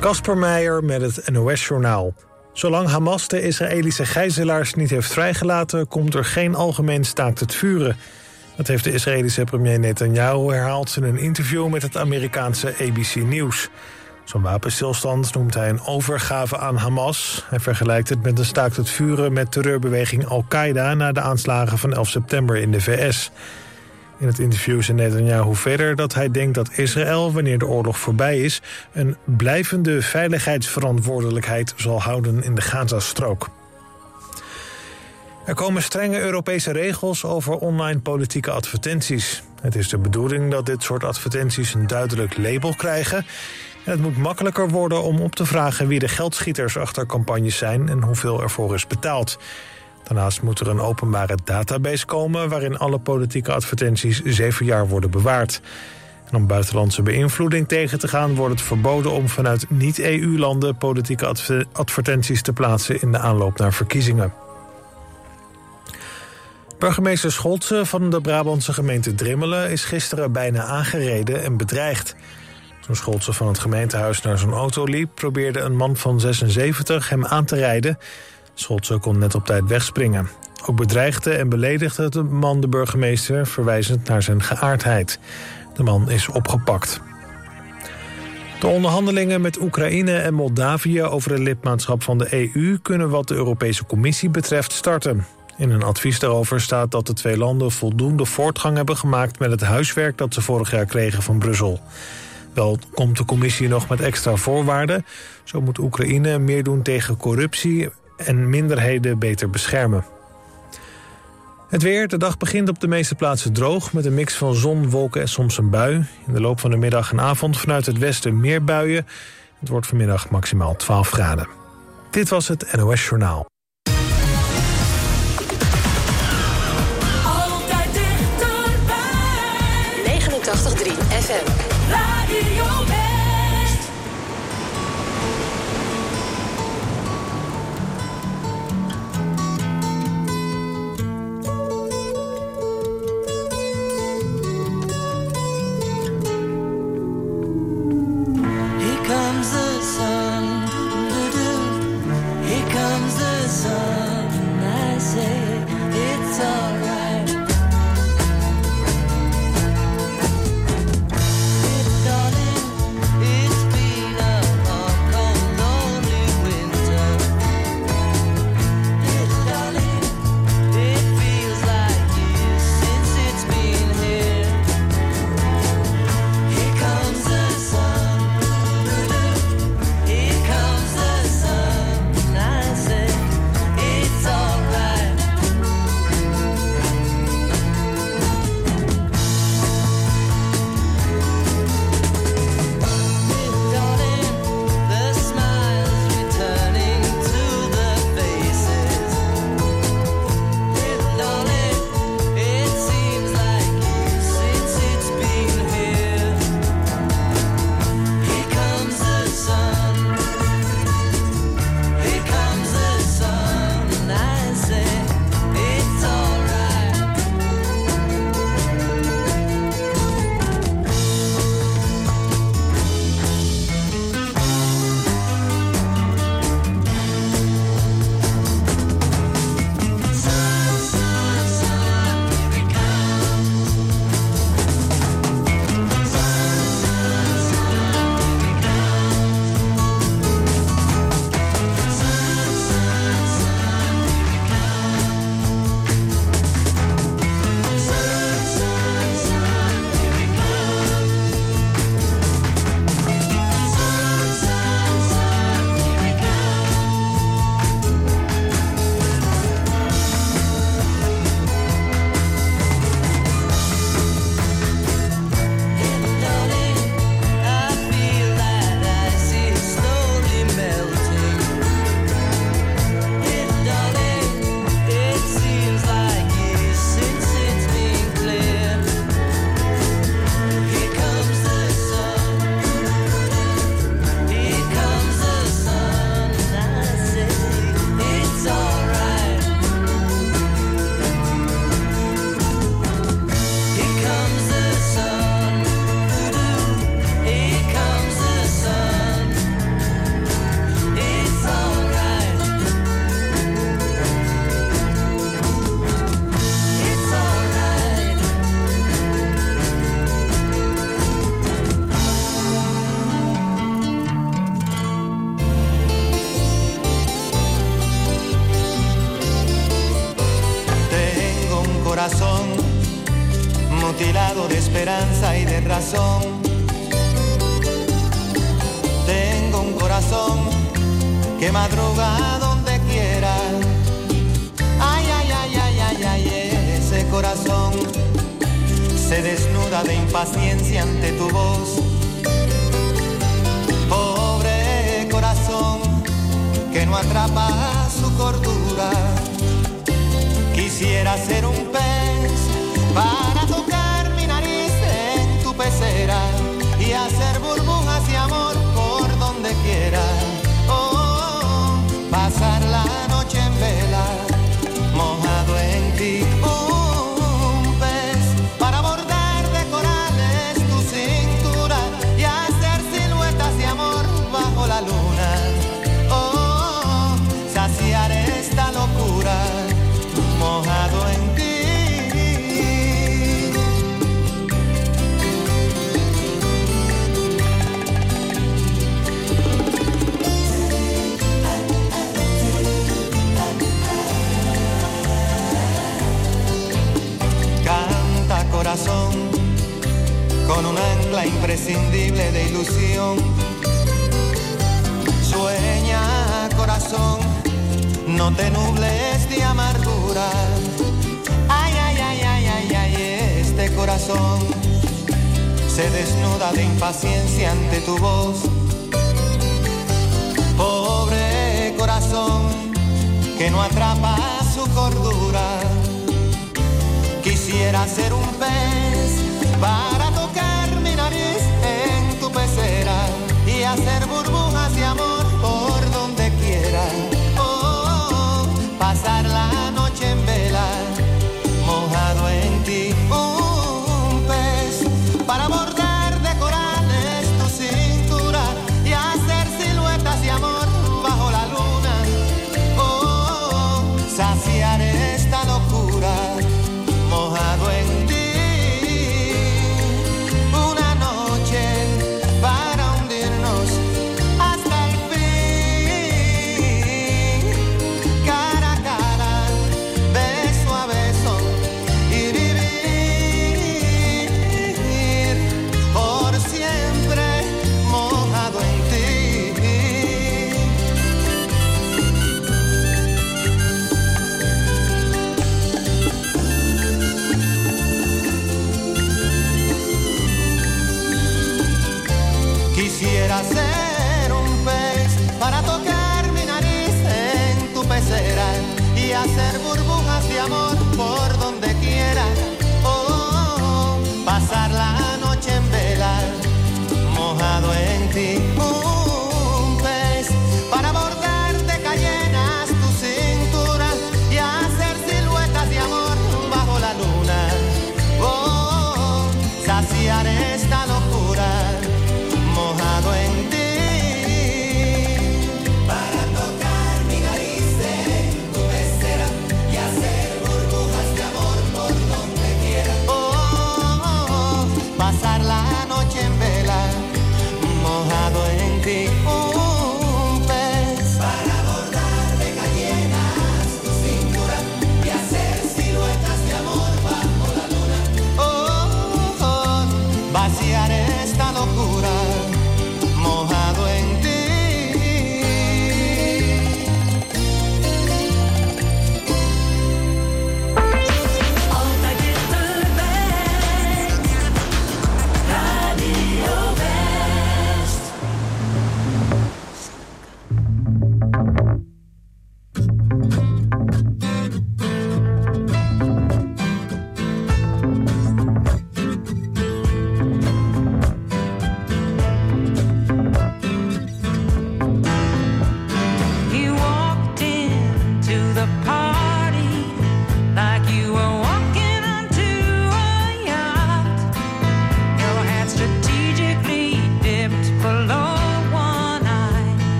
Kasper Meijer met het NOS-journaal. Zolang Hamas de Israëlische gijzelaars niet heeft vrijgelaten... komt er geen algemeen staakt het vuren. Dat heeft de Israëlische premier Netanyahu herhaald... in een interview met het Amerikaanse ABC News. Zo'n wapenstilstand noemt hij een overgave aan Hamas. Hij vergelijkt het met een staakt het vuren met terreurbeweging Al-Qaeda... na de aanslagen van 11 september in de VS... In het interview zei Netanyahu verder dat hij denkt dat Israël, wanneer de oorlog voorbij is, een blijvende veiligheidsverantwoordelijkheid zal houden in de Gazastrook. Er komen strenge Europese regels over online politieke advertenties. Het is de bedoeling dat dit soort advertenties een duidelijk label krijgen. En het moet makkelijker worden om op te vragen wie de geldschieters achter campagnes zijn en hoeveel ervoor is betaald. Daarnaast moet er een openbare database komen... waarin alle politieke advertenties zeven jaar worden bewaard. En om buitenlandse beïnvloeding tegen te gaan... wordt het verboden om vanuit niet-EU-landen politieke advertenties te plaatsen... in de aanloop naar verkiezingen. Burgemeester Scholtze van de Brabantse gemeente Drimmelen... is gisteren bijna aangereden en bedreigd. Toen Scholtze van het gemeentehuis naar zijn auto liep... probeerde een man van 76 hem aan te rijden... Scholze kon net op tijd wegspringen. Ook bedreigde en beledigde de man de burgemeester... verwijzend naar zijn geaardheid. De man is opgepakt. De onderhandelingen met Oekraïne en Moldavië over het lidmaatschap van de EU... kunnen wat de Europese Commissie betreft starten. In een advies daarover staat dat de twee landen voldoende voortgang hebben gemaakt... met het huiswerk dat ze vorig jaar kregen van Brussel. Wel komt de commissie nog met extra voorwaarden. Zo moet Oekraïne meer doen tegen corruptie en minderheden beter beschermen. Het weer. De dag begint op de meeste plaatsen droog... met een mix van zon, wolken en soms een bui. In de loop van de middag en avond vanuit het westen meer buien. Het wordt vanmiddag maximaal 12 graden. Dit was het NOS Journaal. se desnuda de impaciencia ante tu voz. Pobre corazón que no atrapa su cordura. Quisiera ser un pez para tocar mi nariz en tu pecera y hacer burbujas y amor por donde quiera. un ancla imprescindible de ilusión. Sueña, corazón, no te nubles de amargura. Ay, ay, ay, ay, ay, ay, este corazón se desnuda de impaciencia ante tu voz. Pobre corazón que no atrapa su cordura. Quisiera ser un pez para hacer burbujas de amor.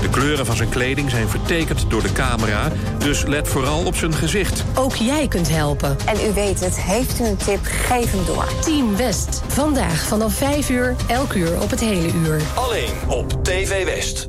De kleuren van zijn kleding zijn vertekend door de camera, dus let vooral op zijn gezicht. Ook jij kunt helpen. En u weet het, heeft u een tip, geef hem door. Team West, vandaag vanaf 5 uur, elk uur op het hele uur. Alleen op TV West.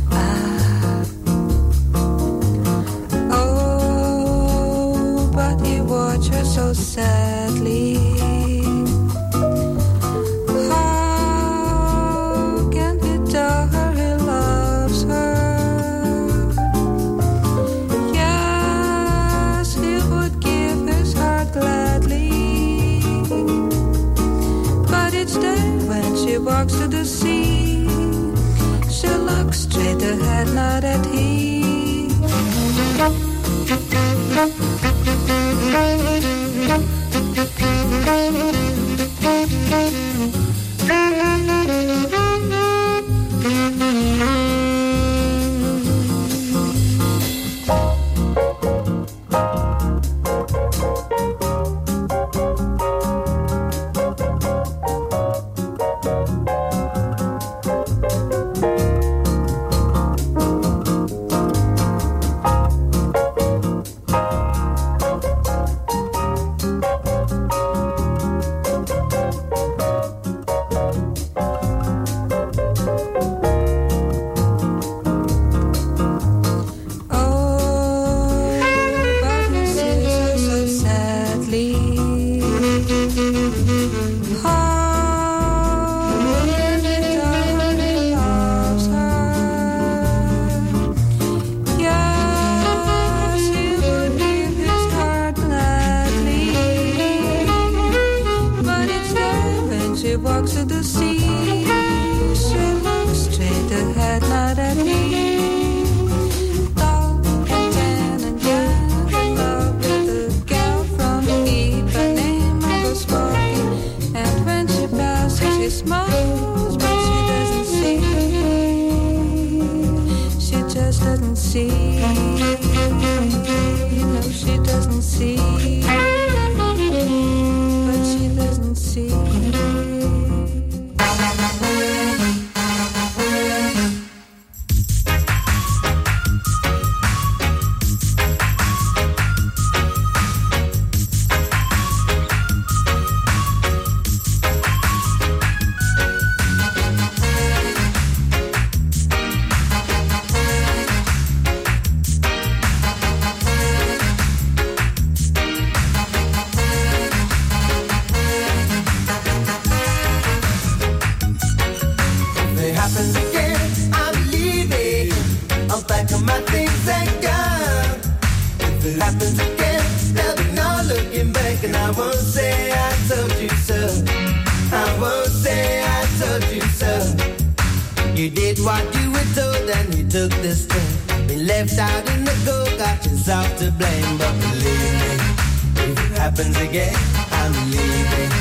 happens again, I'm leaving.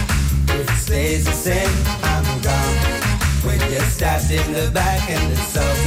If it stays the same, I'm gone. When you're stabbed in the back and it's over.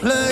play.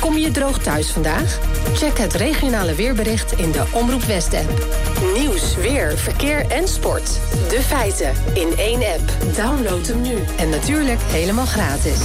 Kom je droog thuis vandaag? Check het regionale weerbericht in de Omroep West-app. Nieuws, weer, verkeer en sport. De feiten in één app. Download hem nu. En natuurlijk helemaal gratis.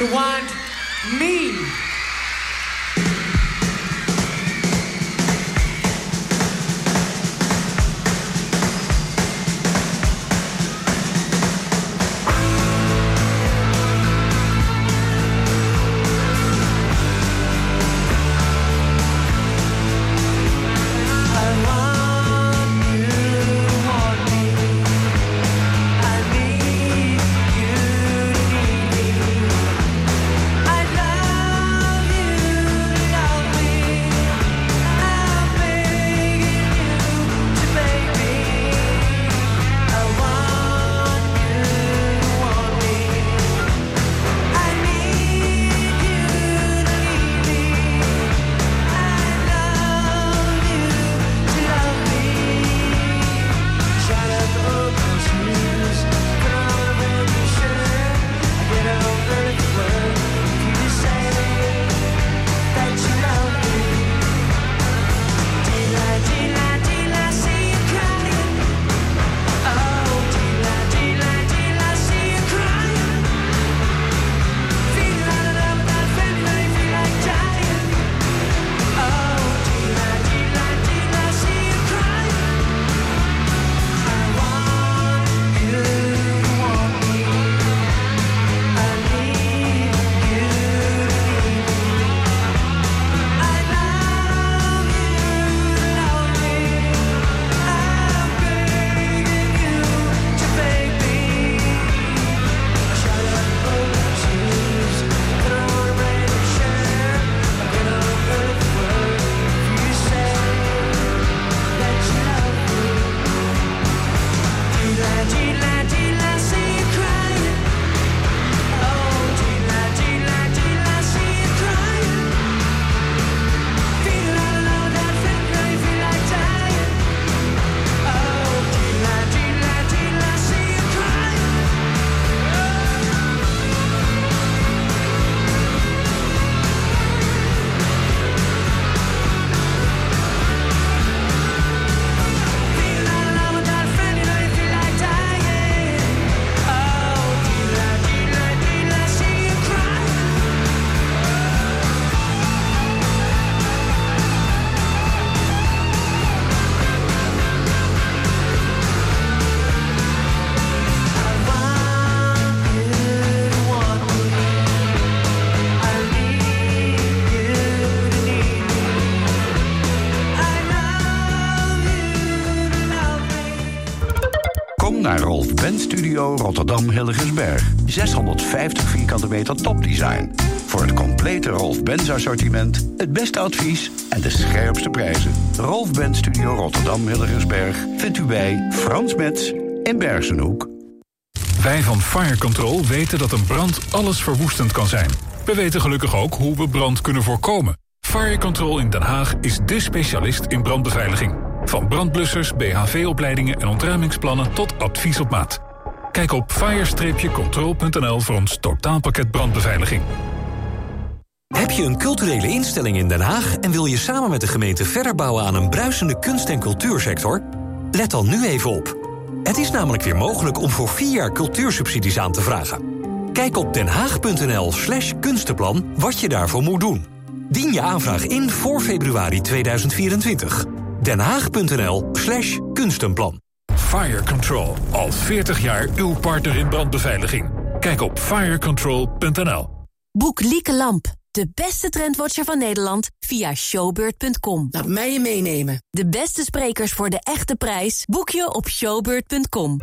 She want. Studio Rotterdam Hilligensberg. 650 vierkante meter topdesign. Voor het complete Rolf Benz assortiment, het beste advies en de scherpste prijzen. Rolf Benz Studio Rotterdam Hilligensberg vindt u bij Frans Metz in Bergenhoek. Wij van Fire Control weten dat een brand alles verwoestend kan zijn. We weten gelukkig ook hoe we brand kunnen voorkomen. Fire Control in Den Haag is dé specialist in brandbeveiliging. Van brandblussers, BHV-opleidingen en ontruimingsplannen tot advies op maat. Kijk op fire-control.nl voor ons totaalpakket brandbeveiliging. Heb je een culturele instelling in Den Haag en wil je samen met de gemeente verder bouwen aan een bruisende kunst- en cultuursector? Let dan nu even op. Het is namelijk weer mogelijk om voor vier jaar cultuursubsidies aan te vragen. Kijk op denhaag.nl slash kunstenplan wat je daarvoor moet doen. Dien je aanvraag in voor februari 2024. denhaag.nl slash kunstenplan. Fire Control, al 40 jaar uw partner in brandbeveiliging. Kijk op firecontrol.nl. Boek Lieke Lamp, de beste trendwatcher van Nederland, via showbeurt.com. Laat mij je meenemen. De beste sprekers voor de echte prijs boek je op showbeurt.com.